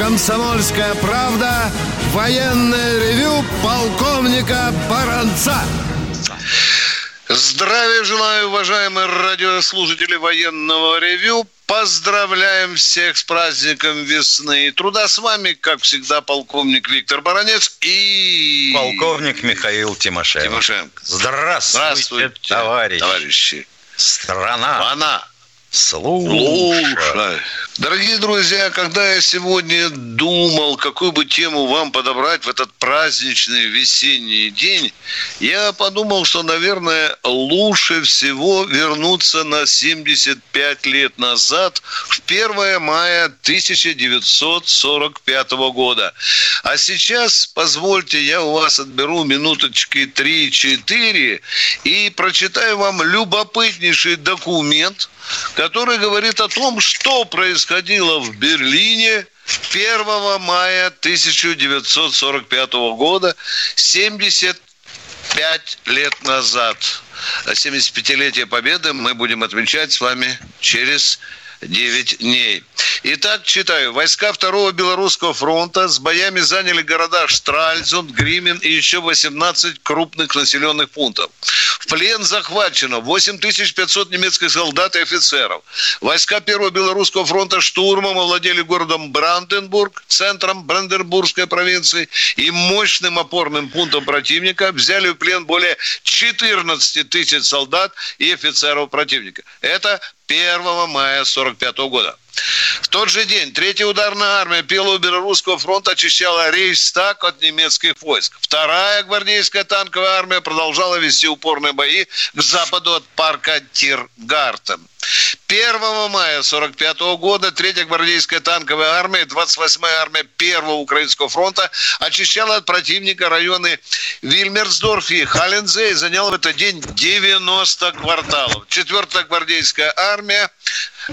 «Комсомольская правда» военное ревю полковника Баранца. Здравия желаю, уважаемые радиослушатели военного ревю. Поздравляем всех с праздником весны и труда. С вами, как всегда, полковник Виктор Баранец и... Полковник Михаил Тимошенко. Тимошенко. Здравствуйте, Здравствуйте, товарищи. товарищи. Страна. Она. Слушай. Дорогие друзья, когда я сегодня думал, какую бы тему вам подобрать в этот праздничный весенний день, я подумал, что, наверное, лучше всего вернуться на 75 лет назад, в 1 мая 1945 года. А сейчас, позвольте, я у вас отберу минуточки 3-4 и прочитаю вам любопытнейший документ, который говорит о том, что происходило в Берлине 1 мая 1945 года, 75 лет назад. 75-летие Победы мы будем отмечать с вами через 9 дней. Итак, читаю. Войска Второго Белорусского фронта с боями заняли города Штральзунд, Гримен и еще 18 крупных населенных пунктов. В плен захвачено 8500 немецких солдат и офицеров. Войска Первого Белорусского фронта штурмом овладели городом Бранденбург, центром Бранденбургской провинции и мощным опорным пунктом противника. Взяли в плен более 14 тысяч солдат и офицеров противника. Это 1 мая 1945 года. В тот же день Третья ударная армия Первого Белорусского фронта очищала Рейхстаг от немецких войск. Вторая гвардейская танковая армия продолжала вести упорные бои к западу от парка Тиргартен. 1 мая 1945 года Третья гвардейская танковая армия и 28-я армия Первого Украинского фронта очищала от противника районы Вильмерсдорф и Халлензе и заняла в этот день 90 кварталов. 4-я гвардейская армия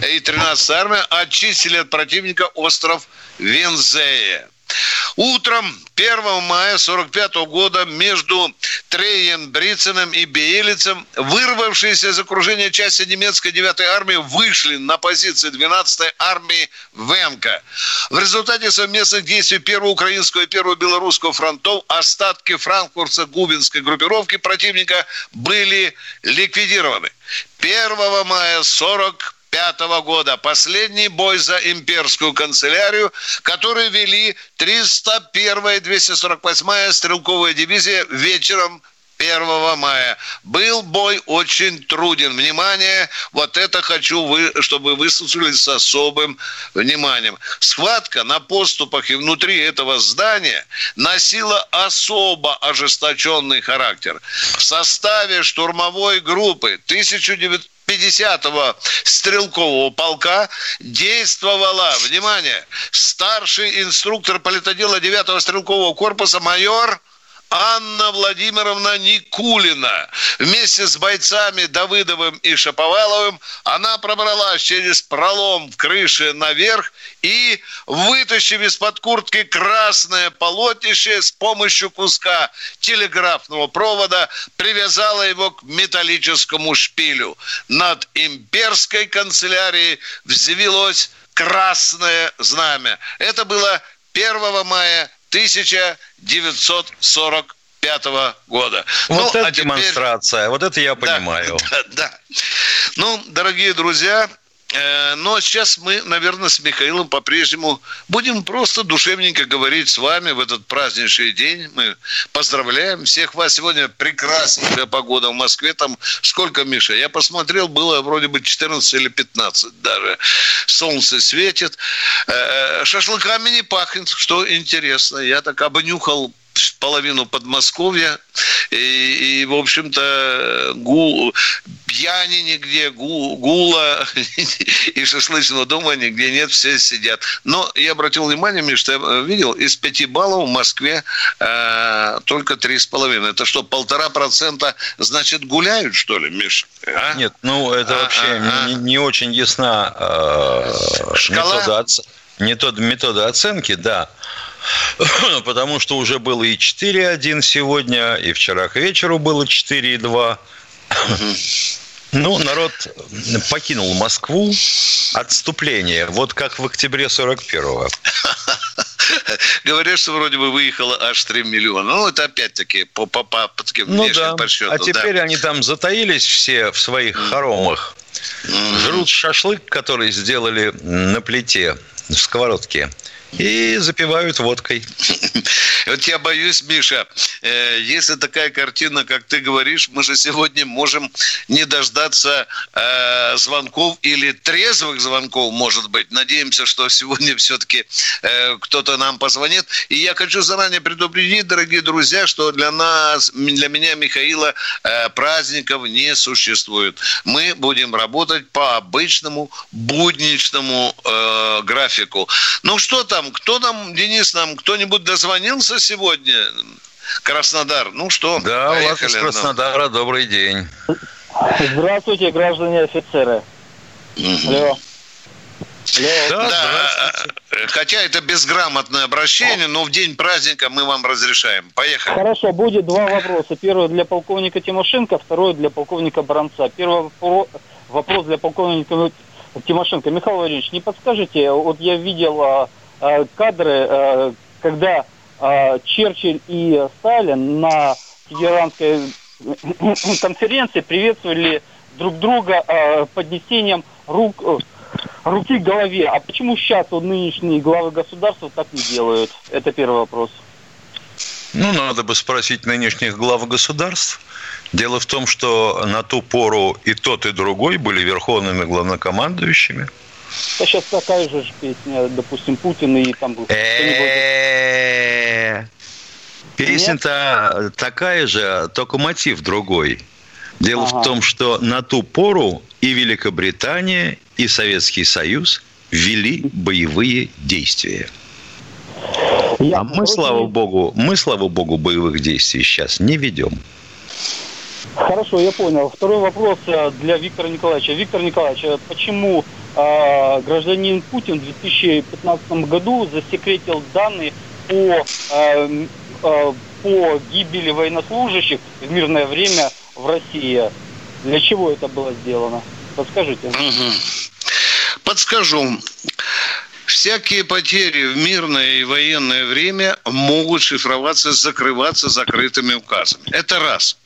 и 13-я армия очистили от противника остров Вензея. Утром 1 мая 45 года между Треен, Бриценом и Беелицем вырвавшиеся из окружения части немецкой 9-й армии вышли на позиции 12-й армии Венка. В результате совместных действий Первого украинского и Первого белорусского фронтов остатки франкфуртско-губинской группировки противника были ликвидированы. 1 мая 40 1945 года. Последний бой за имперскую канцелярию, который вели 301-я и 248-я стрелковая дивизия вечером 1 мая. Был бой очень труден. Внимание, вот это хочу, вы, чтобы вы слушали с особым вниманием. Схватка на поступах и внутри этого здания носила особо ожесточенный характер. В составе штурмовой группы 1900 50-го стрелкового полка действовала, внимание, старший инструктор политодела 9-го стрелкового корпуса майор Анна Владимировна Никулина. Вместе с бойцами Давыдовым и Шаповаловым она пробралась через пролом в крыше наверх и, вытащив из-под куртки красное полотнище с помощью куска телеграфного провода, привязала его к металлическому шпилю. Над имперской канцелярией взвелось красное знамя. Это было 1 мая 1945 года. Вот ну, это а теперь... демонстрация, вот это я понимаю. Да, да, да. Ну, дорогие друзья, но сейчас мы, наверное, с Михаилом по-прежнему будем просто душевненько говорить с вами в этот праздничный день. Мы поздравляем всех вас. Сегодня прекрасная погода в Москве. Там сколько, Миша? Я посмотрел, было вроде бы 14 или 15 даже. Солнце светит. Э, шашлыками не пахнет, что интересно. Я так обнюхал половину Подмосковья. И, и в общем-то, гул, пьяни нигде, гул, гула и шашлычного дома нигде нет, все сидят. Но я обратил внимание, Миш, что я видел, из пяти баллов в Москве э, только три с половиной. Это что, полтора процента, значит, гуляют, что ли, Миш? А? Нет, ну, это а, вообще а, а. Не, не очень ясна э, Шкала? метода, метода, метода оценки, да. потому что уже было и 4-1 сегодня, и вчера к вечеру было 4-2. Ну, народ покинул Москву. Отступление. Вот как в октябре 41-го. Говорят, что вроде бы выехало аж 3 миллиона. Ну, это опять-таки по, по, по, по таким ну, да. подсчетам. А теперь да. они там затаились все в своих хоромах. Mm-hmm. Жрут шашлык, который сделали на плите в сковородке и запивают водкой. Вот я боюсь, Миша, э, если такая картина, как ты говоришь, мы же сегодня можем не дождаться э, звонков или трезвых звонков, может быть. Надеемся, что сегодня все-таки э, кто-то нам позвонит. И я хочу заранее предупредить, дорогие друзья, что для нас, для меня, Михаила, праздников не существует. Мы будем работать по обычному будничному графику. Ну что там, кто нам, Денис, нам кто-нибудь дозвонился сегодня Краснодар. Ну что, Да, поехали. Влад из Краснодара, добрый день. Здравствуйте, граждане офицеры. Угу. Алло. Да, да хотя это безграмотное обращение, но в день праздника мы вам разрешаем. Поехали. Хорошо, будет два вопроса. Первый для полковника Тимошенко, второй для полковника Бранца. Первый вопрос для полковника Тимошенко. Михаил Владимирович, не подскажите, вот я видел а, кадры, а, когда а, Черчилль и Сталин на Тегеранской конференции приветствовали друг друга поднесением рук, э, руки к голове. А почему сейчас вот нынешние главы государства так не делают? Это первый вопрос. Ну, надо бы спросить нынешних глав государств. Дело в том, что на ту пору и тот, и другой были верховными главнокомандующими. А сейчас такая же песня, допустим, Путин и там... Песня-то такая же, только мотив другой. Дело ага. в том, что на ту пору и Великобритания, и Советский Союз вели боевые действия. Я а мы, слава богу, мы, слава богу, боевых действий сейчас не ведем. Хорошо, я понял. Второй вопрос э, для Виктора Николаевича. Виктор Николаевич, э, почему э, гражданин Путин в 2015 году засекретил данные по э, Э, по гибели военнослужащих в мирное время в России. Для чего это было сделано? Подскажите. Подскажу. Всякие потери в мирное и военное время могут шифроваться, закрываться закрытыми указами. Это раз.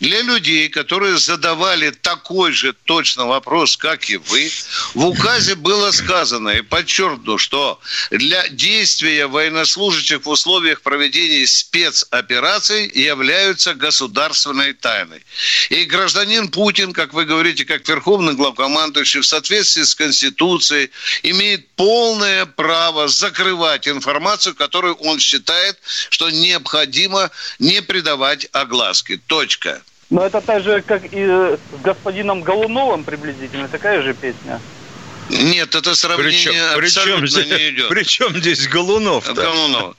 Для людей, которые задавали такой же точно вопрос, как и вы, в указе было сказано и подчеркну, что для действия военнослужащих в условиях проведения спецопераций являются государственной тайной. И гражданин Путин, как вы говорите, как верховный главкомандующий, в соответствии с Конституцией, имеет полное право закрывать информацию, которую он считает, что необходимо не придавать огласки. Точно точка. Но это так же, как и с господином Голуновым приблизительно, такая же песня. Нет, это сравнение причем, абсолютно причем здесь, не идет. Причем здесь Голунов? -то? Голунов.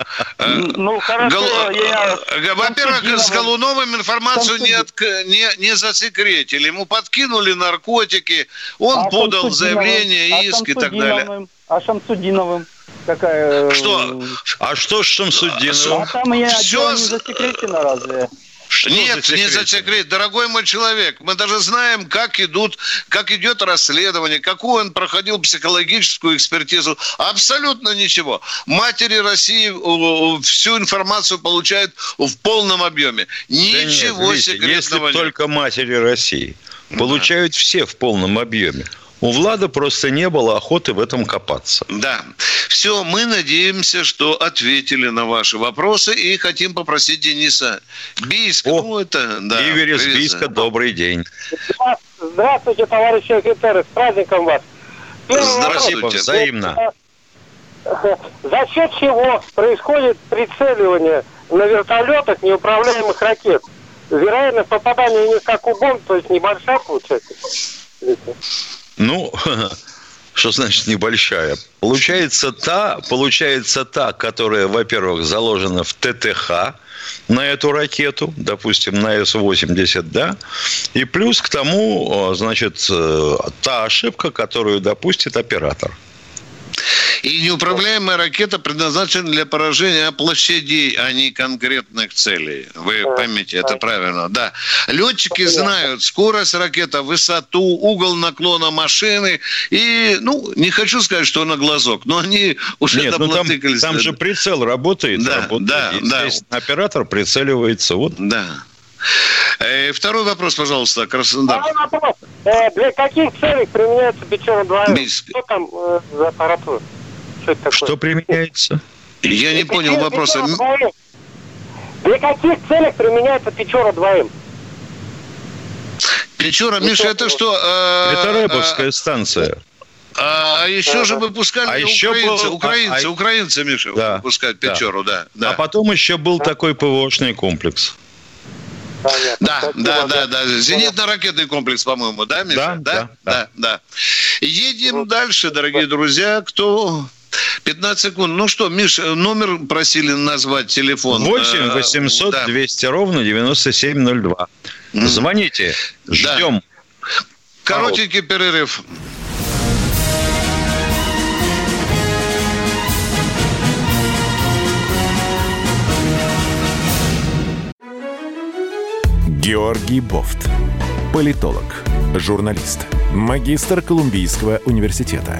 Ну, хорошо, Гол... я... Во-первых, с Голуновым информацию не, от... не, не засекретили. Ему подкинули наркотики, он а подал заявление, а иск и так далее. А Шамсудиновым? Какая... Что? А что с Шамсудиновым? А там я Все... не засекречено разве? Что Нет, за не за секрет. Дорогой мой человек, мы даже знаем, как идут, как идет расследование, какую он проходил психологическую экспертизу. Абсолютно ничего. Матери России всю информацию получают в полном объеме. Ничего да нет, видите, секретного если нет. только матери России получают да. все в полном объеме. У Влада просто не было охоты в этом копаться. Да. Все, мы надеемся, что ответили на ваши вопросы и хотим попросить Дениса Бийска. О, ну, это, да, Игорь из Бийска, добрый день. Здравствуйте, товарищи офицеры, с праздником вас. Первый Здравствуйте. Вопрос. Взаимно. За счет чего происходит прицеливание на вертолетах неуправляемых ракет? Вероятность попадания не как у бомб, то есть небольшая получается. Ну, что значит небольшая? Получается та, получается та, которая, во-первых, заложена в ТТХ на эту ракету, допустим, на С-80, да, и плюс к тому, значит, э, та ошибка, которую допустит оператор. И неуправляемая ракета предназначена для поражения площадей, а не конкретных целей. Вы да, поймите, это правильно. Да. Летчики знают скорость ракеты, высоту, угол наклона машины. И, ну, не хочу сказать, что на глазок, но они уже Нет, ну там, там же прицел работает. Да, работает. да, да. Оператор прицеливается. Вот. Да. Э, второй вопрос, пожалуйста, Краснодар. Второй вопрос. Э, для каких целей применяется 2 Без... Что там э, за аппаратура? Что, это такое? что применяется? Я не понял вопроса. Для каких целях применяется Печора 2М? Печора, Миша, это что? Э, это Рэбовская станция. А, а еще же выпускали а еще украинцы, был, украинцы, а, украинцы, Миша, да, выпускают Печору, да. да, да. А потом еще был да. такой ПВОшный комплекс. Понятно. Да, да, да, да. Зенитно-ракетный комплекс, по-моему, да, Миша? Да, да, да. да, да. Едем вот. дальше, дорогие друзья. Кто 15 секунд. Ну что, Миш, номер просили назвать телефон. 8 800 да. 200 ровно 9702. Звоните. Ждем. Да. Коротенький перерыв. Георгий Бофт. Политолог, журналист, магистр Колумбийского университета,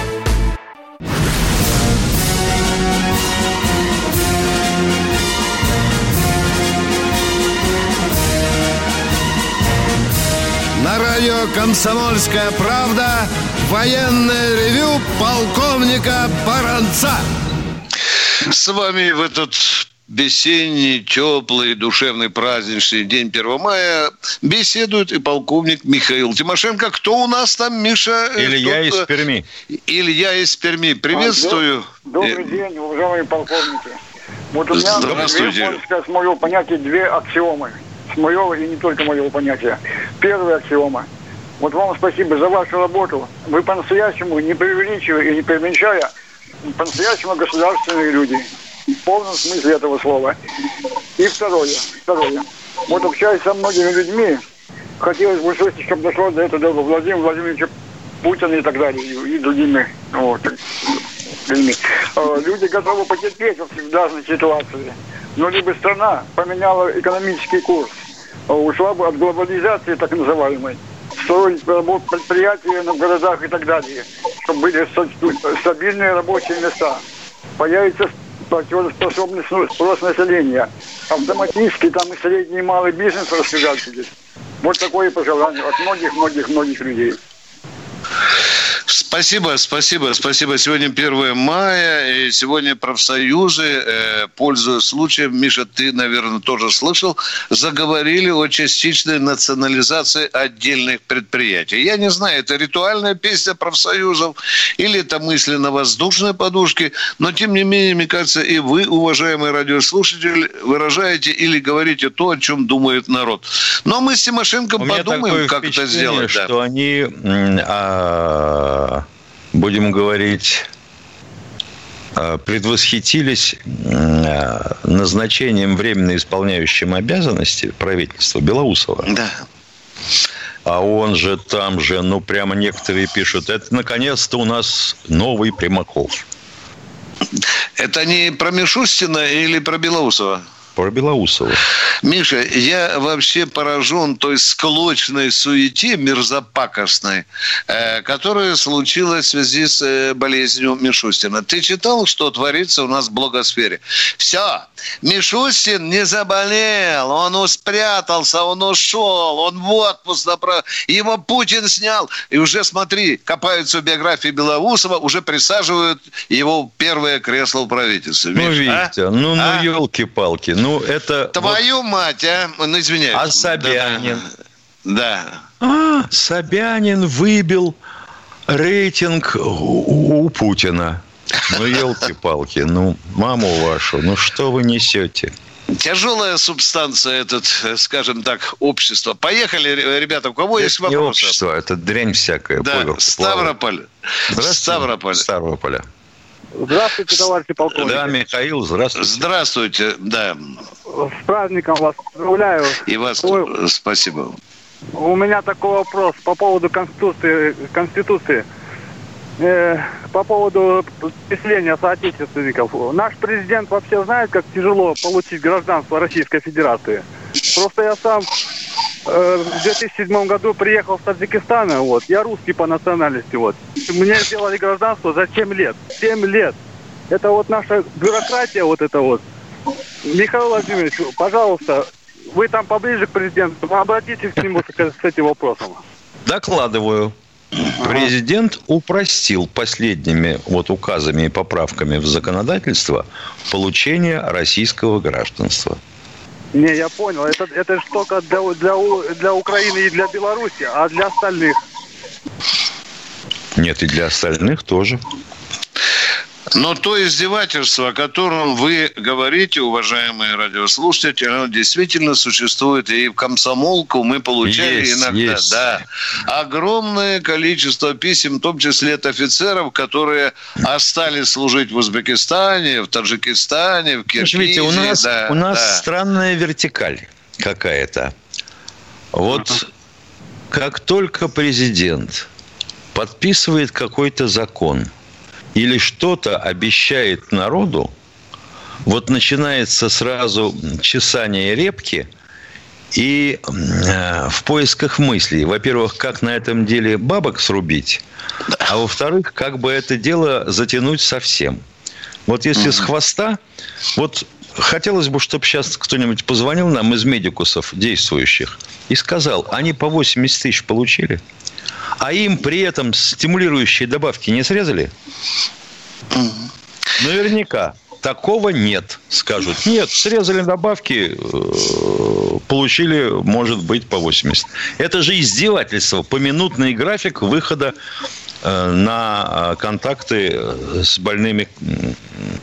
«Комсомольская правда» военное ревю полковника Баранца. С вами в этот весенний, теплый, душевный праздничный день 1 мая беседует и полковник Михаил Тимошенко. Кто у нас там, Миша? Илья из Перми. Илья из Перми. Приветствую. Добрый день, уважаемые полковники. Вот у меня, Здравствуйте. Можно сказать, понятие две аксиомы – с моего и не только моего понятия. Первая аксиома. Вот вам спасибо за вашу работу. Вы по-настоящему, не преувеличивая и не преуменьшая, по-настоящему государственные люди. В полном смысле этого слова. И второе. Второе. Вот общаясь со многими людьми, хотелось бы слышать, чтобы дошло до этого до Владимира Владимировича Путина и так далее, и, другими вот, людьми. Э, люди готовы потерпеть в данной ситуации. Но либо страна поменяла экономический курс, а ушла бы от глобализации так называемой, строить предприятия на городах и так далее, чтобы были стабильные рабочие места. Появится платежеспособный спрос населения. Автоматически там и средний и малый бизнес распределять будет. Вот такое пожелание от многих-многих-многих людей. Спасибо, спасибо, спасибо. Сегодня 1 мая, и сегодня профсоюзы, э, пользуясь случаем, Миша, ты, наверное, тоже слышал, заговорили о частичной национализации отдельных предприятий. Я не знаю, это ритуальная песня профсоюзов или это мысли на воздушной подушке, но, тем не менее, мне кажется, и вы, уважаемый радиослушатель, выражаете или говорите то, о чем думает народ. Но мы с Тимошенко У подумаем, как это сделать. что да. они... А будем говорить, э, предвосхитились э, назначением временно исполняющим обязанности правительства Белоусова. Да. А он же там же, ну, прямо некоторые пишут, это наконец-то у нас новый Примаков. Это не про Мишустина или про Белоусова? Про Белоусова. Миша, я вообще поражен той склочной суете мерзопакостной, э, которая случилась в связи с э, болезнью Мишустина. Ты читал, что творится у нас в блогосфере? Все. Мишустин не заболел, он спрятался, он ушел, он в отпуск направил. Его Путин снял. И уже, смотри, копаются в биографии Белоусова, уже присаживают его первое кресло в правительстве. Ну, видите, а? ну, ну, а? елки-палки. Ну, это... Твою вот... мать, а? Ну, извиняюсь. А Собянин? Да. А, Собянин выбил рейтинг у, у Путина. Ну, елки-палки, ну, маму вашу, ну что вы несете? Тяжелая субстанция этот, скажем так, общество. Поехали, ребята, у кого это есть вопросы? Не общество, это дрянь всякая. Да, Ставрополь. Здравствуйте. Ставрополь. Ставрополя. Здравствуйте, товарищи полковник. Да, Михаил, здравствуйте. Здравствуйте, да. С праздником вас поздравляю. И вас Ой, спасибо. У меня такой вопрос по поводу Конституции. Конституции. Э, по поводу переселения соотечественников. Наш президент вообще знает, как тяжело получить гражданство Российской Федерации. Просто я сам в 2007 году приехал с Таджикистана, вот, я русский по национальности, вот. Мне сделали гражданство за 7 лет. 7 лет. Это вот наша бюрократия, вот это вот. Михаил Владимирович, пожалуйста, вы там поближе к президенту, обратитесь к нему с, с этим вопросом. Докладываю. Президент упростил последними вот указами и поправками в законодательство получение российского гражданства. Не, я понял. Это, это же только для, для, для Украины и для Беларуси, а для остальных? Нет, и для остальных тоже. Но то издевательство, о котором вы говорите, уважаемые радиослушатели, оно действительно существует. И в комсомолку мы получали есть, иногда есть. Да, огромное количество писем, в том числе от офицеров, которые остались служить в Узбекистане, в Таджикистане, в Киргизии. Видите, у нас, да, у нас да. странная вертикаль какая-то. Вот uh-huh. как только президент подписывает какой-то закон – или что-то обещает народу, вот начинается сразу чесание репки и э, в поисках мыслей. Во-первых, как на этом деле бабок срубить, а во-вторых, как бы это дело затянуть совсем. Вот если с хвоста, вот хотелось бы, чтобы сейчас кто-нибудь позвонил нам из медикусов действующих и сказал, они по 80 тысяч получили – а им при этом стимулирующие добавки не срезали? Наверняка. Такого нет, скажут. Нет, срезали добавки, э, получили, может быть, по 80. Это же издевательство. Поминутный график выхода э, на контакты с больными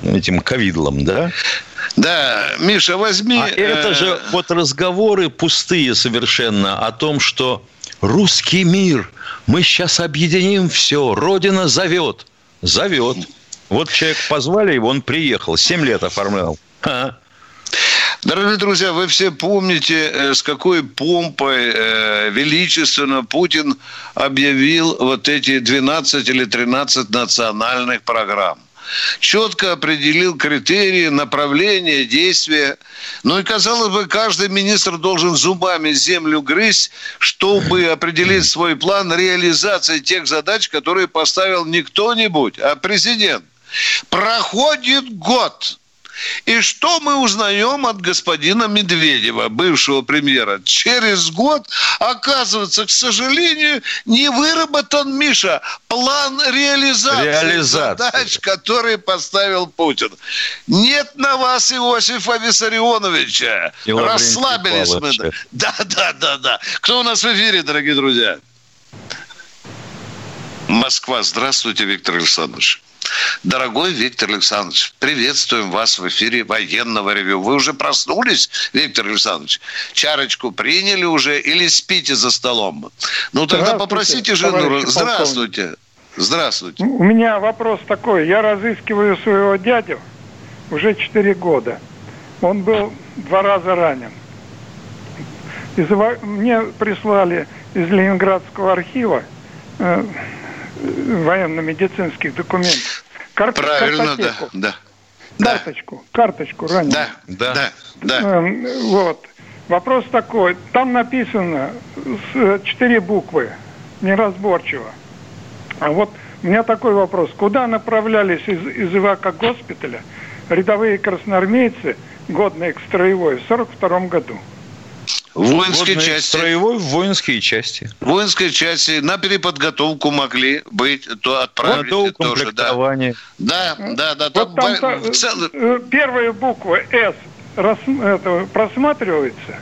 этим ковидлом, да? Да, Миша, возьми... А это же э, вот разговоры пустые совершенно о том, что русский мир, мы сейчас объединим все, Родина зовет. Зовет. Вот человек позвали его, он приехал, семь лет оформлял. Дорогие друзья, вы все помните, э, с какой помпой э, величественно Путин объявил вот эти 12 или 13 национальных программ четко определил критерии, направления, действия. Ну и, казалось бы, каждый министр должен зубами землю грызть, чтобы определить свой план реализации тех задач, которые поставил не кто-нибудь, а президент. Проходит год. И что мы узнаем от господина Медведева, бывшего премьера? Через год, оказывается, к сожалению, не выработан, Миша, план реализации, реализации. задач, которые поставил Путин. Нет на вас Иосифа Виссарионовича. И Расслабились мы. Да, да, да, да. Кто у нас в эфире, дорогие друзья? Москва. Здравствуйте, Виктор Александрович. Дорогой Виктор Александрович, приветствуем вас в эфире военного ревю. Вы уже проснулись, Виктор Александрович? Чарочку приняли уже или спите за столом? Ну, тогда попросите жену. Здравствуйте. Здравствуйте. У меня вопрос такой. Я разыскиваю своего дядю уже 4 года. Он был два раза ранен. Из, мне прислали из Ленинградского архива э, военно-медицинских документов. Кар- Правильно, да, да. Карточку, да. карточку ранее. Да, да, да. да. Эм, вот. Вопрос такой. Там написано четыре буквы, неразборчиво. А вот у меня такой вопрос. Куда направлялись из, из Ивака госпиталя рядовые красноармейцы, годные к строевой, в 1942 году? Воинской Водной части. Строевой в воинские части. Воинской части на переподготовку могли быть, то отправили Готов, тоже. Да, да, да. да вот там, там цел... Э, первая буква «С» рас... это, просматривается.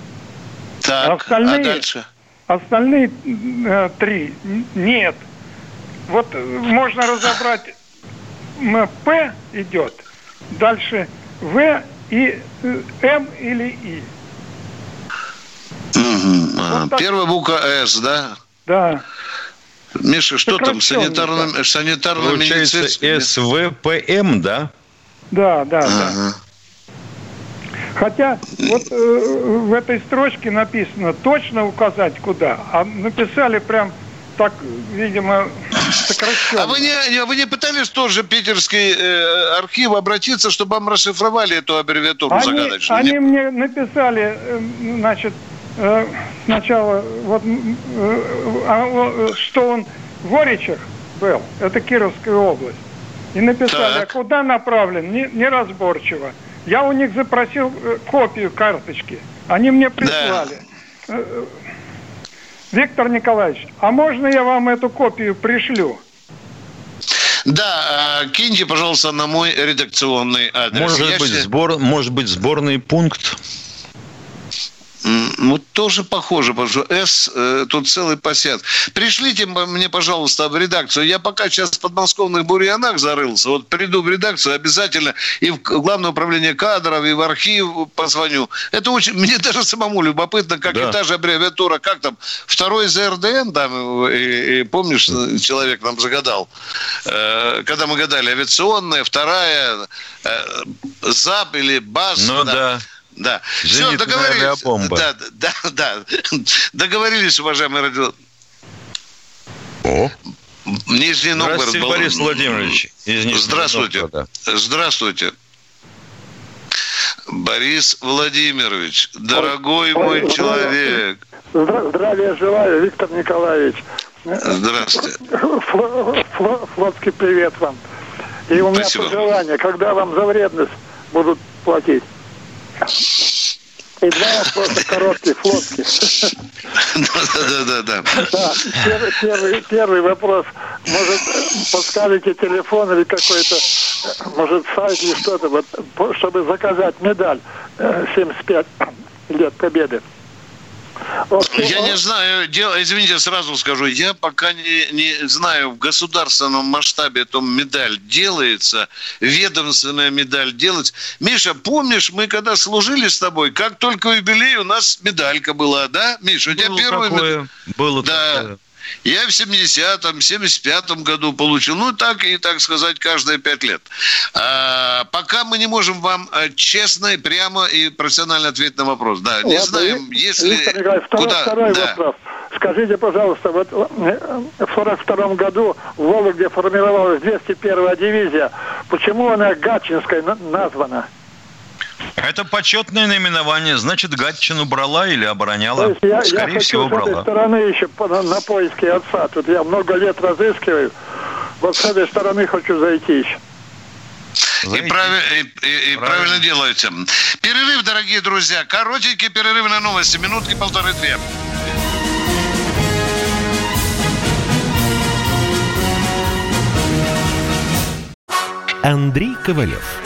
Так, а, остальные, а дальше? Остальные э, три нет. Вот можно разобрать, П идет, дальше В и э, М или И. Угу. Вот Первая буква С, да? Да. Миша, что там? Санитарно, санитарно Получается СВПМ, да? Да, да, ага. да. Хотя вот э, в этой строчке написано точно указать куда, а написали прям так, видимо, сокращенно. А вы не, вы не пытались тоже питерский э, архив обратиться, чтобы вам расшифровали эту аббревиатуру они, загадочную? Они мне написали, э, значит, э, сначала, вот, э, а, что он в Оричах был, это Кировская область. И написали, так. а куда направлен, не, неразборчиво. Я у них запросил э, копию карточки. Они мне прислали. Да. Э, э, Виктор Николаевич, а можно я вам эту копию пришлю? Да, киньте, пожалуйста, на мой редакционный адрес. Может, быть, сбор, может быть, сборный пункт ну, тоже похоже, потому что С э, тут целый посят. Пришлите мне, пожалуйста, в редакцию. Я пока сейчас в подмосковных бурьянах зарылся. Вот приду в редакцию обязательно и в Главное управление кадров, и в архив позвоню. Это очень... Мне даже самому любопытно, как да. и та же аббревиатура, как там, второй ЗРДН, там, и, и, помнишь, человек нам загадал, э, когда мы гадали, авиационная, вторая, э, ЗАП или БАЗ. Ну да. да. Да. Все, договорились. Да, да, да. Договорились, уважаемые радио. О. Нижний Новгород. Здравствуйте, Борис Владимирович. Из Здравствуйте. Здравствуйте. Борис Владимирович, дорогой Ой, мой человек. Здравия желаю, Виктор Николаевич. Здравствуйте. Флотский привет вам. И у меня Спасибо. пожелание, когда вам за вредность будут платить? И два вопроса короткие, флотские. Да, да, да, да. Первый, первый, первый вопрос. Может, подскажете телефон или какой-то, может, сайт или что-то, вот, чтобы заказать медаль 75 лет Победы. Я не знаю, дело, извините, сразу скажу, я пока не, не знаю, в государственном масштабе эта медаль делается, ведомственная медаль делается. Миша, помнишь, мы когда служили с тобой, как только юбилей у нас медалька была, да, Миша? У тебя первая медаль. Было да. такое. Я в 70-м, 75-м году получил. Ну, так и, так сказать, каждые пять лет. А, пока мы не можем вам э, честно и прямо и профессионально ответить на вопрос. Да, не Ладно, знаем, если... Виктор Николаевич, второй, куда... второй да. вопрос. Скажите, пожалуйста, вот э, в 42 году в Вологде формировалась 201-я дивизия. Почему она Гатчинской названа? Это почетное наименование. Значит, Гатчину брала или обороняла? То я, Скорее я всего, хочу брала. с этой стороны еще на, на поиски отца. Тут я много лет разыскиваю. Вот с этой стороны хочу зайти еще. И, прав... и, и, и правильно делаете. Перерыв, дорогие друзья. Коротенький перерыв на новости. Минутки полторы-две. Андрей Ковалев.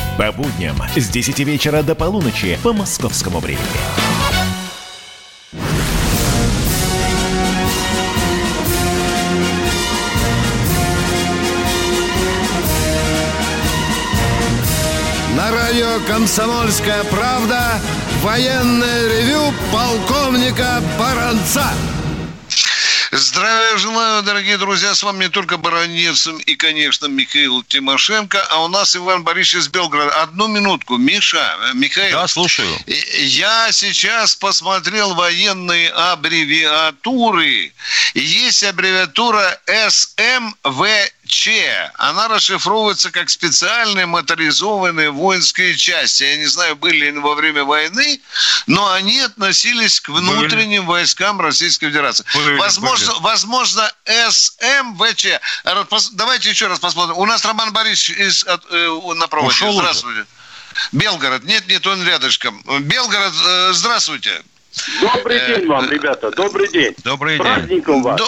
По будням с 10 вечера до полуночи по московскому времени. На радио «Комсомольская правда» военное ревю полковника Баранца. Здравия желаю, дорогие друзья. С вами не только Баранец и, конечно, Михаил Тимошенко, а у нас Иван Борисович из Белграда. Одну минутку. Миша, э, Михаил. Да, слушаю. Я сейчас посмотрел военные аббревиатуры. Есть аббревиатура СМВ Че. Она расшифровывается как специальные моторизованные воинские части. Я не знаю, были ли во время войны, но они относились к внутренним были. войскам Российской Федерации. Были, возможно, были. возможно, СМВЧ. Давайте еще раз посмотрим. У нас Роман Борисович из, э, на проводе. Ушел Здравствуйте. Уже? Белгород. Нет, нет, он рядышком. Белгород, э, здравствуйте. Добрый э, день вам, ребята. Добрый день. Добрый день. Праздником вас.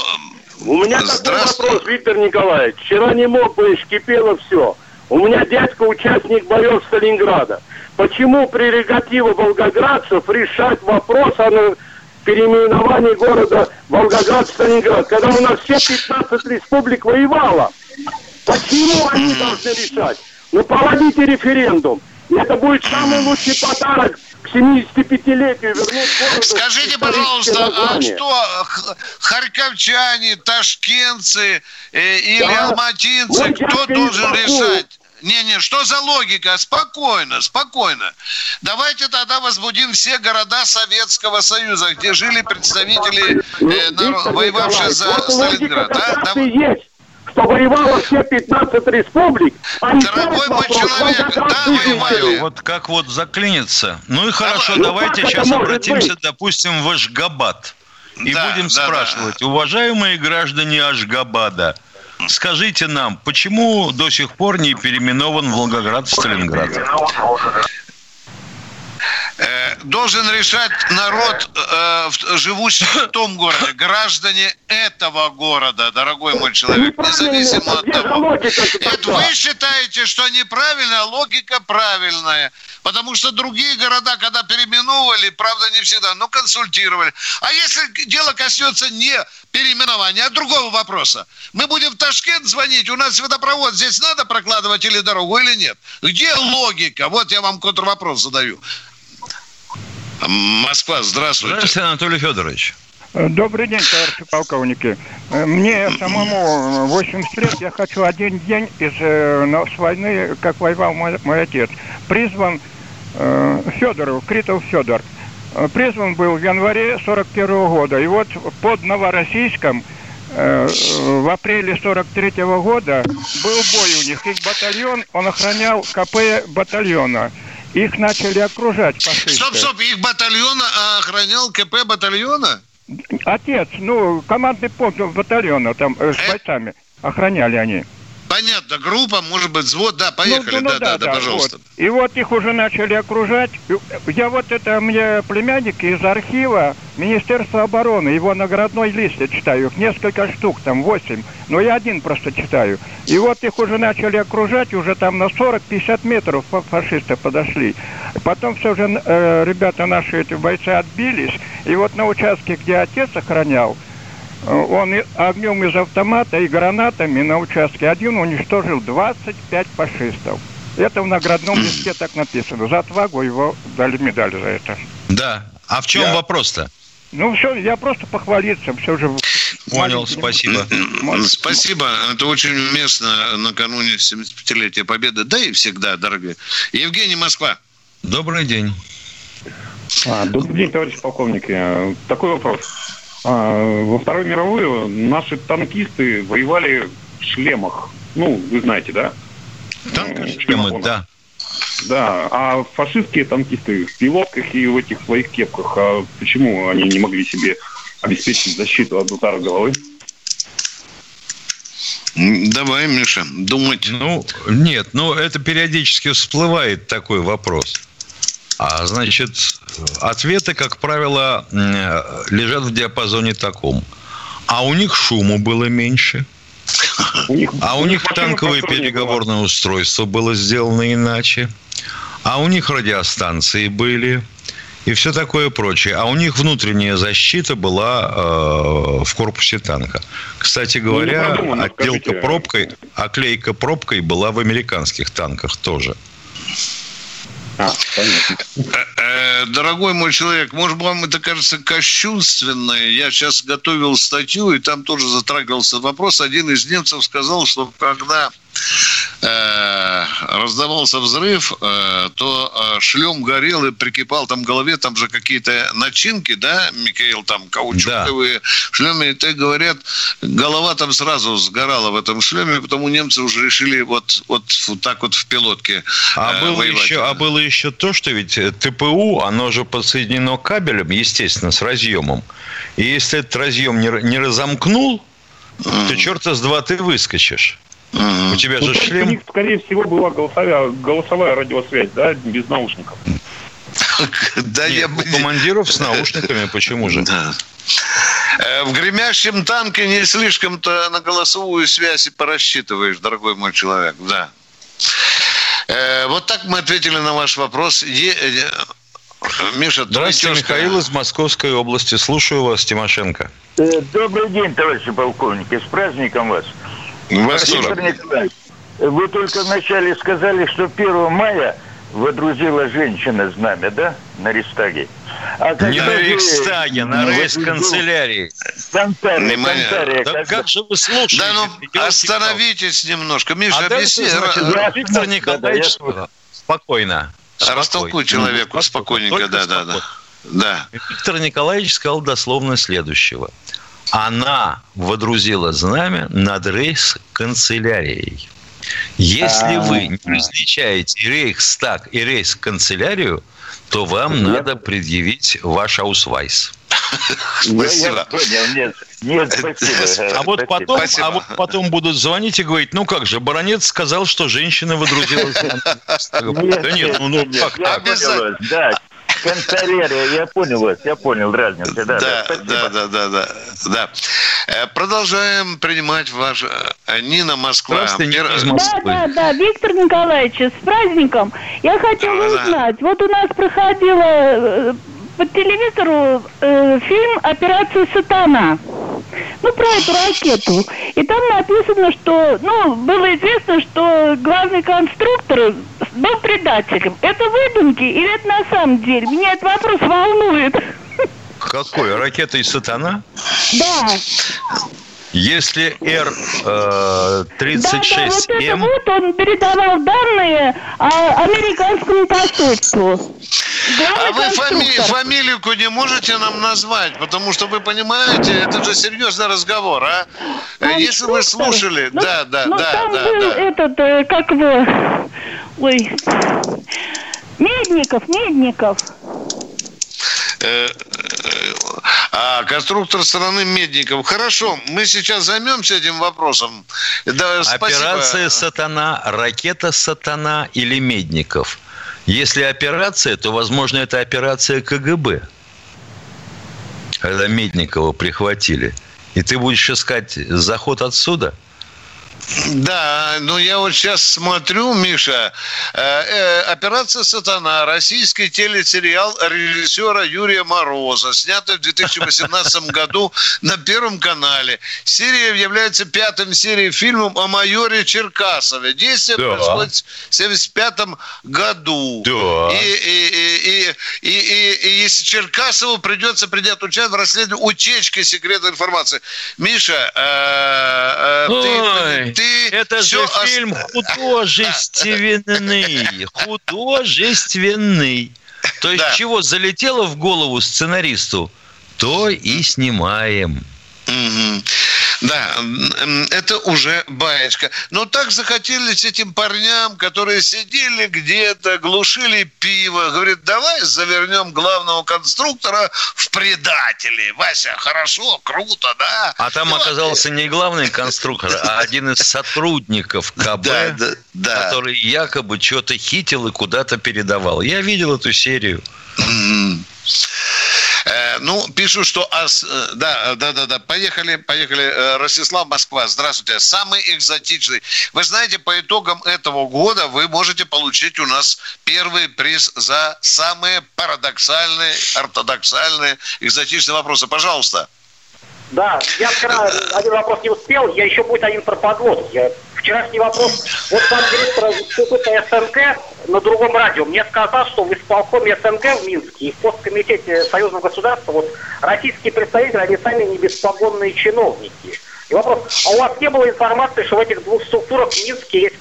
У меня такой вопрос, Виктор Николаевич. Вчера не мог бы, кипело все. У меня дядька участник боев Сталинграда. Почему прерогатива волгоградцев решать вопрос о переименовании города Волгоград-Сталинград, когда у нас все 15 республик воевало? Почему они должны решать? Ну, проводите референдум. Это будет самый лучший подарок к 75-летию вернуть. Скажите, пожалуйста, а что харьковчане, ташкентцы э, или да. алматинцы, ну, кто должен решать? Не-не, что за логика? Спокойно, спокойно. Давайте тогда возбудим все города Советского Союза, где жили представители, э, народ, воевавшие за Сталинград. Да? Да? Есть что воевало все 15 республик. А Дорогой мой человек, да, воевали. Вот как вот заклинится. Ну и хорошо, а, давайте ну, сейчас обратимся, быть? допустим, в Ашгабад. И да, будем да, спрашивать, да. уважаемые граждане Ашгабада, Скажите нам, почему до сих пор не переименован Волгоград в Сталинград? Э, должен решать народ, э, живущий в том городе, граждане этого города, дорогой мой человек, независимо от того. Это вы считаете, что неправильно, логика правильная. Потому что другие города, когда переименовывали, правда, не всегда, но консультировали. А если дело коснется не переименования, а другого вопроса, мы будем в Ташкент звонить, у нас водопровод здесь надо прокладывать или дорогу, или нет? Где логика? Вот я вам контрвопрос задаю. Москва, здравствуйте. Здравствуйте, Анатолий Федорович. Добрый день, товарищи полковники. Мне самому 80 лет, я хочу один день из э, с войны, как воевал мой, мой отец. Призван э, Федоров, Критов Федор. Э, призван был в январе 41 -го года. И вот под Новороссийском э, в апреле 43 -го года был бой у них. Их батальон, он охранял КП батальона. Их начали окружать фашисты. Стоп, стоп, их батальон охранял КП батальона? Отец, ну, командный пункт батальона там э, с э? бойцами. Охраняли они. Понятно, группа, может быть, взвод, да, поехали, ну, ну, да, да, да, да, пожалуйста. Вот. И вот их уже начали окружать. Я вот это, мне племянник из архива Министерства обороны, его наградной лист я читаю, их несколько штук, там восемь, но я один просто читаю. И вот их уже начали окружать, уже там на 40-50 метров фашисты подошли. Потом все же э, ребята наши, эти бойцы отбились, и вот на участке, где отец охранял, он огнем из автомата и гранатами на участке один уничтожил 25 фашистов. Это в наградном листе так написано. За отвагу его дали медаль за это. Да. А в чем я... вопрос-то? Ну, все, я просто похвалиться, все же... Понял, спасибо. Спасибо, это очень уместно накануне 75-летия Победы, да и всегда, дорогие. Евгений Москва. Добрый день. А, добрый день, товарищ полковники. Такой вопрос. А, во Вторую мировую наши танкисты воевали в шлемах. Ну, вы знаете, да? Танки шлемы, да. Да, а фашистские танкисты в пилотках и в этих своих кепках, а почему они не могли себе обеспечить защиту от удара головы? Давай, Миша, думать. Ну, нет, ну это периодически всплывает такой вопрос. А значит, ответы, как правило, лежат в диапазоне таком. А у них шуму было меньше. А у них танковое переговорное устройство было сделано иначе. А у них радиостанции были и все такое прочее. А у них внутренняя защита была э, в корпусе танка. Кстати ну, говоря, ну, отделка пробкой, оклейка пробкой была в американских танках тоже. А, э, э, дорогой мой человек, может вам это кажется кощунственное. Я сейчас готовил статью, и там тоже затрагивался вопрос. Один из немцев сказал, что когда э, раздавался взрыв, э, то э, шлем горел и прикипал там к голове, там же какие-то начинки, да, Михаил, там каучуковые да. шлемы, и так говорят, голова там сразу сгорала в этом шлеме, потому немцы уже решили вот, вот, вот так вот в пилотке а э, было воевать. Еще, а было еще то, что ведь ТПУ, оно же подсоединено кабелем, естественно, с разъемом. И если этот разъем не, не разомкнул, то черта с два ты выскочишь. У тебя же шлем. У них, скорее всего, была голосовая, голосовая радиосвязь, да, без наушников. Да я бы... командиров с наушниками, почему же? Да. Э, в гремящем танке не слишком-то на голосовую связь и порассчитываешь, дорогой мой человек, да. Э, вот так мы ответили на ваш вопрос. Э, Миша, Здравствуйте, Михаил из Московской области. Слушаю вас, Тимошенко. Добрый день, товарищи полковники. С праздником вас. Николаевич, вы только вначале сказали, что 1 мая водрузила женщина знамя, да, на Рейхстаге? А не на Рейхстаге, на рейс-канцелярии. Контария, да как же вы слушаете? Да ну, остановитесь немножко. Миша, а объясни. Значит, Виктор Николаевич, да, спокойно. Растолкуй человеку спокойненько, да, да, да. Да. Виктор Николаевич сказал дословно следующего. Она водрузила знамя над рейс-канцелярией. Если вы не различаете Рейхстаг и Рейхсканцелярию, то вам Нет. надо предъявить ваш аусвайс. Спасибо. Нет, нет, спасибо. А вот потом, а вот потом будут звонить и говорить, ну как же, баронец сказал, что женщина выдрузила. Да нет, ну, ну как так? Канцелярия, я понял вас, я понял разницу. Да, да, да, да, да, да, да. Э, продолжаем принимать ваш э, Нина Москва. Да, да, да, Виктор Николаевич, с праздником. Я хотела да, узнать, вот у нас проходила э, по телевизору э, фильм «Операция Сатана». Ну, про эту ракету. И там написано, что, ну, было известно, что главный конструктор был предателем. Это выдумки или это на самом деле? Меня этот вопрос волнует. Какой? Ракета из Сатана? Да. Если Р-36М... Да, да, вот это вот он передавал данные американскому посольству. а вы фами- фамилию не можете нам назвать? Потому что вы понимаете, это же серьезный разговор, а? Конструктор? Если вы слушали... Ну, да, да, ну, да, там да, был да. этот, э, как его... Ой... Медников, Медников. А конструктор страны Медников. Хорошо, мы сейчас займемся этим вопросом. Да, Операция «Сатана», ракета «Сатана» или Медников? Если операция, то, возможно, это операция КГБ. Когда Медникова прихватили. И ты будешь искать заход отсюда – да, ну я вот сейчас смотрю, Миша, э, э, «Операция «Сатана», российский телесериал режиссера Юрия Мороза, снятый в 2018 году на Первом канале. Серия является пятым серией фильмом о майоре Черкасове. Действие да. происходит в 1975 году. Да. И, и, и, и, и, и если Черкасову придется принять участие в расследовании утечки секретной информации. Миша, э, э, ты ты Это же фильм художественный. Художественный. То есть да. чего залетело в голову сценаристу, то и снимаем. Угу. Да, это уже баечка. Но так захотелось этим парням, которые сидели где-то, глушили пиво. Говорит, давай завернем главного конструктора в предатели. Вася, хорошо, круто, да? А там и оказался не главный конструктор, а один из сотрудников КБ, да, да, да. который якобы что-то хитил и куда-то передавал. Я видел эту серию. Э, ну, пишут, что... Э, да, да, да, да. Поехали, поехали. Э, Ростислав, Москва. Здравствуйте. Самый экзотичный. Вы знаете, по итогам этого года вы можете получить у нас первый приз за самые парадоксальные, ортодоксальные, экзотичные вопросы. Пожалуйста. Да, я вчера один вопрос не успел, я еще будет один про подвод. Я вчерашний вопрос. Вот сам директор института СНК на другом радио мне сказал, что в исполкоме СНК в Минске и в посткомитете Союзного государства вот российские представители, они сами не беспогонные чиновники. И вопрос, а у вас не было информации, что в этих двух структурах в Минске есть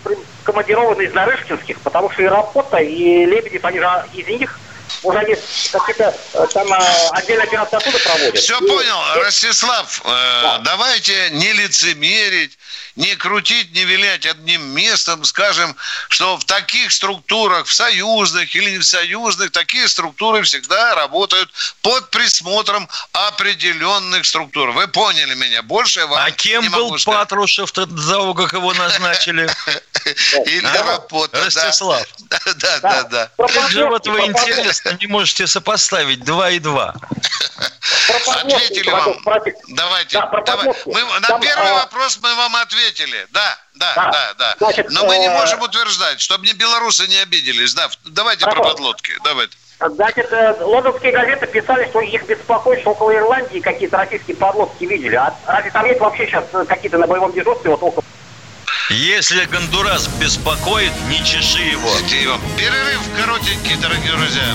командированные из Нарышкинских, потому что и Рапота, и Лебедев, они же из них уже они какие-то э, там э, отдельные операции оттуда проводят. Все и, понял, и... Ростислав, э, да. давайте не лицемерить не крутить, не вилять одним местом, скажем, что в таких структурах, в союзных или не в союзных, такие структуры всегда работают под присмотром определенных структур. Вы поняли меня? Больше я вам А кем был Патрушев за как его назначили? Или работа. Ростислав. Да, да, да. Как же вот вы интересно не можете сопоставить два и два? Ответили вам. Давайте. На первый а, вопрос мы вам ответили. Да, да, да, да. Но мы не э, можем утверждать, чтобы не белорусы не обиделись. Да, давайте про подлодки. Давайте. Значит, э, лондонские газеты писали, что их беспокоит, что около Ирландии какие-то российские подлодки видели. А разве там есть вообще сейчас какие-то на боевом дежурстве вот около если Гондурас беспокоит, не чеши его. Перерыв коротенький, дорогие друзья.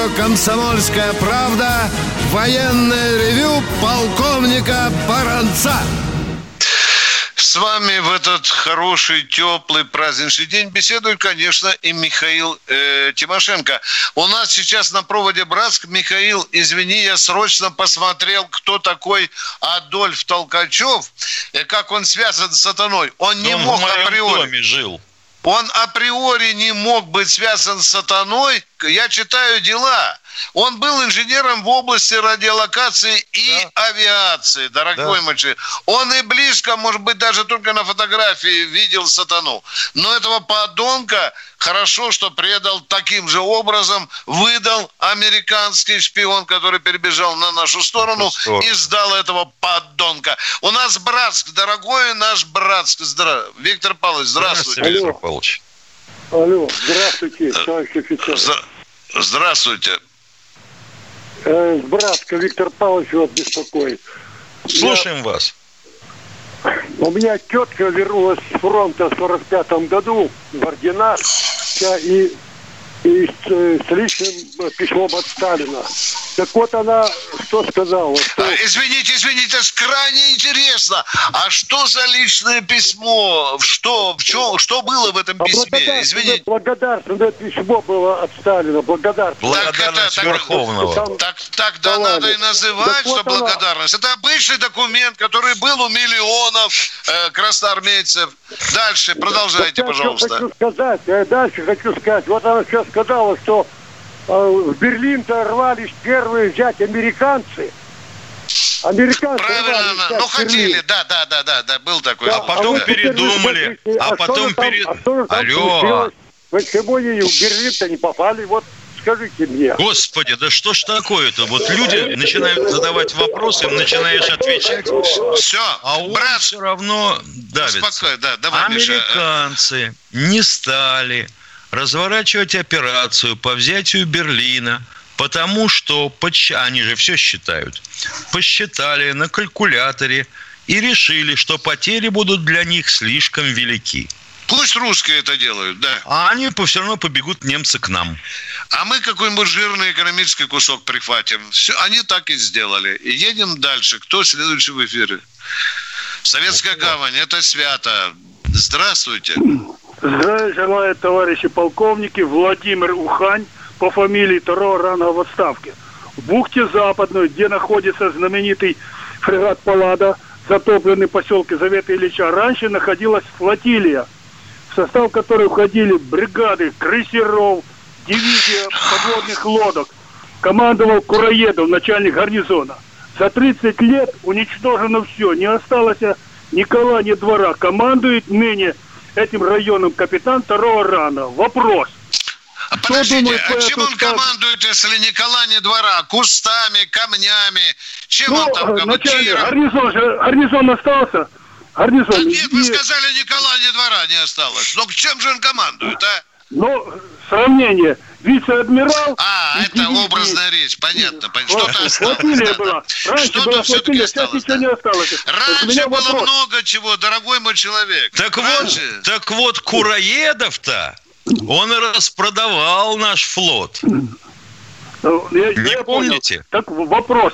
Радио «Комсомольская правда» военное ревю полковника Баранца. С вами в этот хороший, теплый, праздничный день беседует, конечно, и Михаил э, Тимошенко. У нас сейчас на проводе Братск. Михаил, извини, я срочно посмотрел, кто такой Адольф Толкачев, и как он связан с сатаной. Он не он мог в моем априори... доме жил. Он априори не мог быть связан с сатаной. Я читаю дела. Он был инженером в области радиолокации и да. авиации, дорогой да. мальчик. Он и близко, может быть, даже только на фотографии видел сатану. Но этого подонка хорошо, что предал таким же образом, выдал американский шпион, который перебежал на нашу сторону и сдал этого подонка. У нас Братск, дорогой наш Братск. Здра... Виктор Павлович, здравствуйте. Здравствуйте, Виктор Павлович. Алло, здравствуйте, товарищ офицер. Здравствуйте. Э, Братка Виктор Павлович вас беспокоит. Слушаем Я... вас. У меня тетка вернулась с фронта в 45 году в орденах и и с, э, с личным э, письмом от Сталина. Так вот она что сказала? Что... А, извините, извините, это крайне интересно. А что за личное письмо? Что, в чем, что было в этом а письме? Извините. Благодарственное письмо было от Сталина. Благодарственное. Благодарность так, это, Верховного. Так, так, тогда да надо и называть, так что вот благодарность. Она... Это обычный документ, который был у миллионов э, красноармейцев. Дальше, продолжайте, так, пожалуйста. Хочу сказать, я дальше хочу сказать. Вот она сейчас сказала, что э, в Берлин-то рвались первые взять американцы. Американцы Правильно, ну хотели, да, да, да, да, да, был такой. Да, а потом а передумали, а, а потом перед... А Алло. Почему они в Берлин-то не попали? Вот скажите мне. Господи, да что ж такое-то? Вот люди начинают задавать вопросы, им начинаешь отвечать. Все, а он брат, все равно давится. Да, давай, Американцы Миша. не стали разворачивать операцию по взятию Берлина, потому что, они же все считают, посчитали на калькуляторе и решили, что потери будут для них слишком велики. Пусть русские это делают, да. А они все равно побегут немцы к нам. А мы какой-нибудь жирный экономический кусок прихватим. Все, они так и сделали. И едем дальше. Кто следующий в эфире? Советская гавань, это свято. Здравствуйте. Здравия желаю, товарищи полковники. Владимир Ухань по фамилии второго ранга в отставке. В бухте Западной, где находится знаменитый фрегат Паллада, затопленный поселке Завета Ильича, раньше находилась флотилия, в состав которой входили бригады крейсеров, дивизия подводных лодок. Командовал Кураедов, начальник гарнизона. За 30 лет уничтожено все. Не осталось ни кола, ни двора. Командует ныне этим районом капитан второго рана. Вопрос. А подождите, а чем он командует, если не кола, ни двора? Кустами, камнями? Чем ну, он там командует? Гарнизон же, гарнизон остался. Гарнизон. Да нет, вы сказали, ни кола, ни двора не осталось. Но чем же он командует, а? Ну, сравнение. Вице-адмирал... А, это дивизии. образная речь, понятно. Что-то осталось. Да, была. Раньше Что-то была флотилия, сейчас ничего да. не осталось. Раньше было вопрос. много чего, дорогой мой человек. Так Раньше. вот, так вот, Кураедов-то, он и распродавал наш флот. Ну, я, не я помните? Понял. Так вопрос.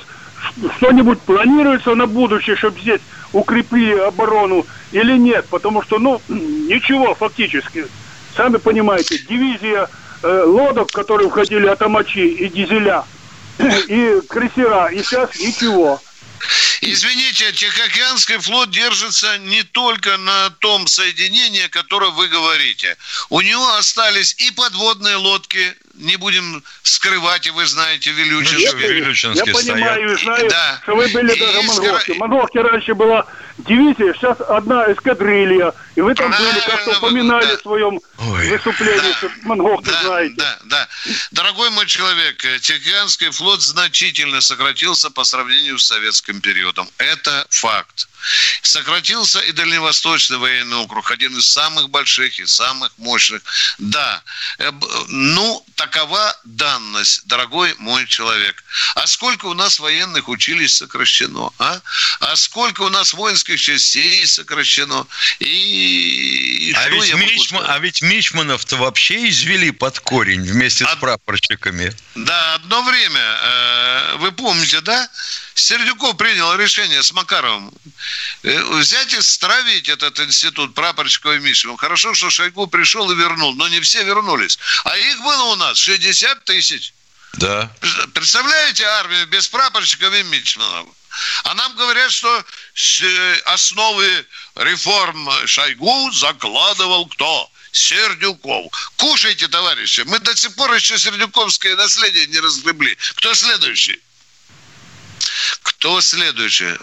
Что-нибудь планируется на будущее, чтобы здесь укрепили оборону или нет? Потому что, ну, ничего фактически. Сами понимаете, дивизия э, лодок, которые входили атомачи и дизеля, и крейсера, и сейчас ничего. Извините, Тихоокеанский флот держится не только на том соединении, которое вы говорите. У него остались и подводные лодки, не будем скрывать, и вы знаете, Вилючинский. Ну, я, я понимаю и знаю, да. что вы были и даже Монголке. В Монголке раньше была дивизия, сейчас одна эскадрилья. И вы там были, как-то упоминали да. в своем Ой. выступлении, да. что Монголки да, знаете. Да, да. Дорогой мой человек, Тихоокеанский флот значительно сократился по сравнению с советским периодом. Это факт. Сократился и Дальневосточный военный округ, один из самых больших и самых мощных. Да, э, ну, такова данность, дорогой мой человек. А сколько у нас военных училищ сокращено, а? А сколько у нас воинских частей сокращено? И, и а, ведь Мичман, а ведь Мичманов-то вообще извели под корень вместе Од... с прапорщиками. Да, одно время, э, вы помните, да? Сердюков принял решение с Макаровым взять и стравить этот институт прапорщиков и Мишева. Хорошо, что Шойгу пришел и вернул, но не все вернулись. А их было у нас 60 тысяч. Да. Представляете армию без прапорщиков и Мичманов? А нам говорят, что э, основы реформ Шойгу закладывал кто? Сердюков. Кушайте, товарищи. Мы до сих пор еще сердюковское наследие не разгребли. Кто следующий? Кто следующий?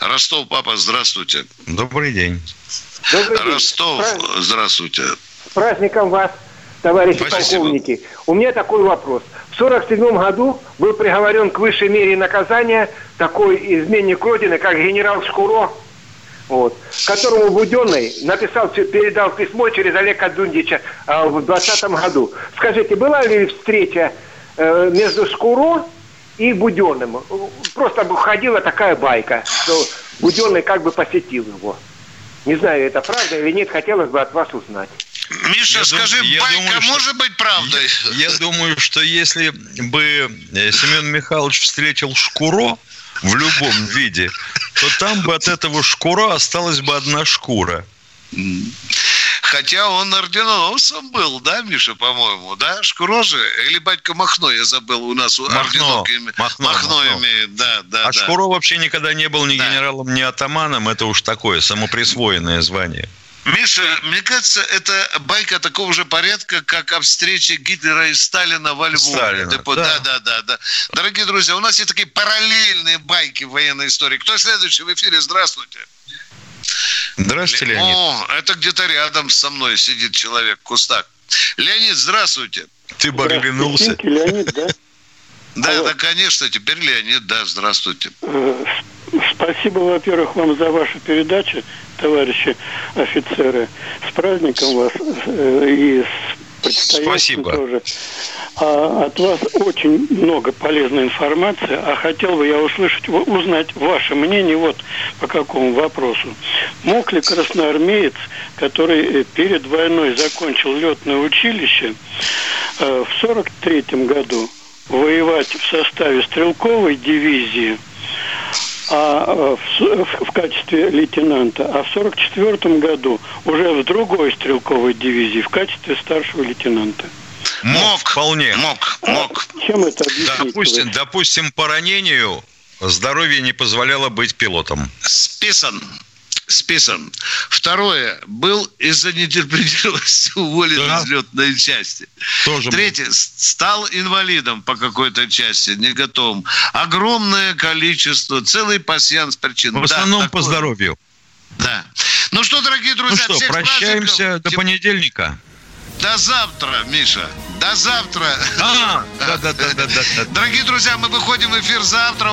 Ростов, папа, здравствуйте. Добрый день. Добрый день. Ростов, Праздник. здравствуйте. С праздником вас, товарищи Спасибо. полковники. У меня такой вопрос. В 1947 году был приговорен к высшей мере наказания такой изменник Родины, как генерал Шкуро, вот, которому Буденный написал, передал письмо через Олега Дундича э, в 2020 году. Скажите, была ли встреча э, между Шкуро и Буденным. Просто ходила такая байка, что Буденный как бы посетил его. Не знаю, это правда или нет, хотелось бы от вас узнать. Миша, я скажи, дум, байка думаю, может что, быть правдой? Я, я думаю, что если бы э, Семен Михайлович встретил Шкуро в любом виде, то там бы от этого Шкура осталась бы одна шкура. Хотя он орденоносцем был, да, Миша, по-моему, да? Шкуро же? Или батька Махно, я забыл, у нас Махно, орденок Махно, Махно, Махно имеет, да, да. А да. Шкуро вообще никогда не был ни да. генералом, ни атаманом, это уж такое самоприсвоенное звание. Миша, мне кажется, это байка такого же порядка, как о встрече Гитлера и Сталина во Львове. Сталина, Депо... да. да, да, да, Дорогие друзья, у нас есть такие параллельные байки в военной истории. Кто следующий в эфире? Здравствуйте. Здравствуйте, Леонид. О, это где-то рядом со мной сидит человек в кустах. Леонид, здравствуйте. Ты бы оглянулся. Леонид, да? Да, да, конечно, теперь Леонид, да, здравствуйте. Э, спасибо, во-первых, вам за вашу передачу, товарищи офицеры. С праздником вас э, и с Спасибо. тоже. А, от вас очень много полезной информации, а хотел бы я услышать, узнать ваше мнение вот по какому вопросу. Мог ли красноармеец, который э, перед войной закончил летное училище, э, в 43 году воевать в составе стрелковой дивизии, а э, в, в качестве лейтенанта, а в 44 году уже в другой стрелковой дивизии в качестве старшего лейтенанта. Мог, вполне. Мог, мог. А чем это объяснить? Допустим, допустим, по ранению здоровье не позволяло быть пилотом. Списан. Списан. Второе. Был из-за нетерпеливости уволен да. из летной части. Тоже Третье. Был. Стал инвалидом по какой-то части, не готовым. Огромное количество, целый пассианс причин. В основном да, по здоровью. Да. Ну что, дорогие друзья, ну что, прощаемся до понедельника. До завтра, Миша. До завтра. А, да, да, да, да, да. Дорогие друзья, мы выходим в эфир завтра.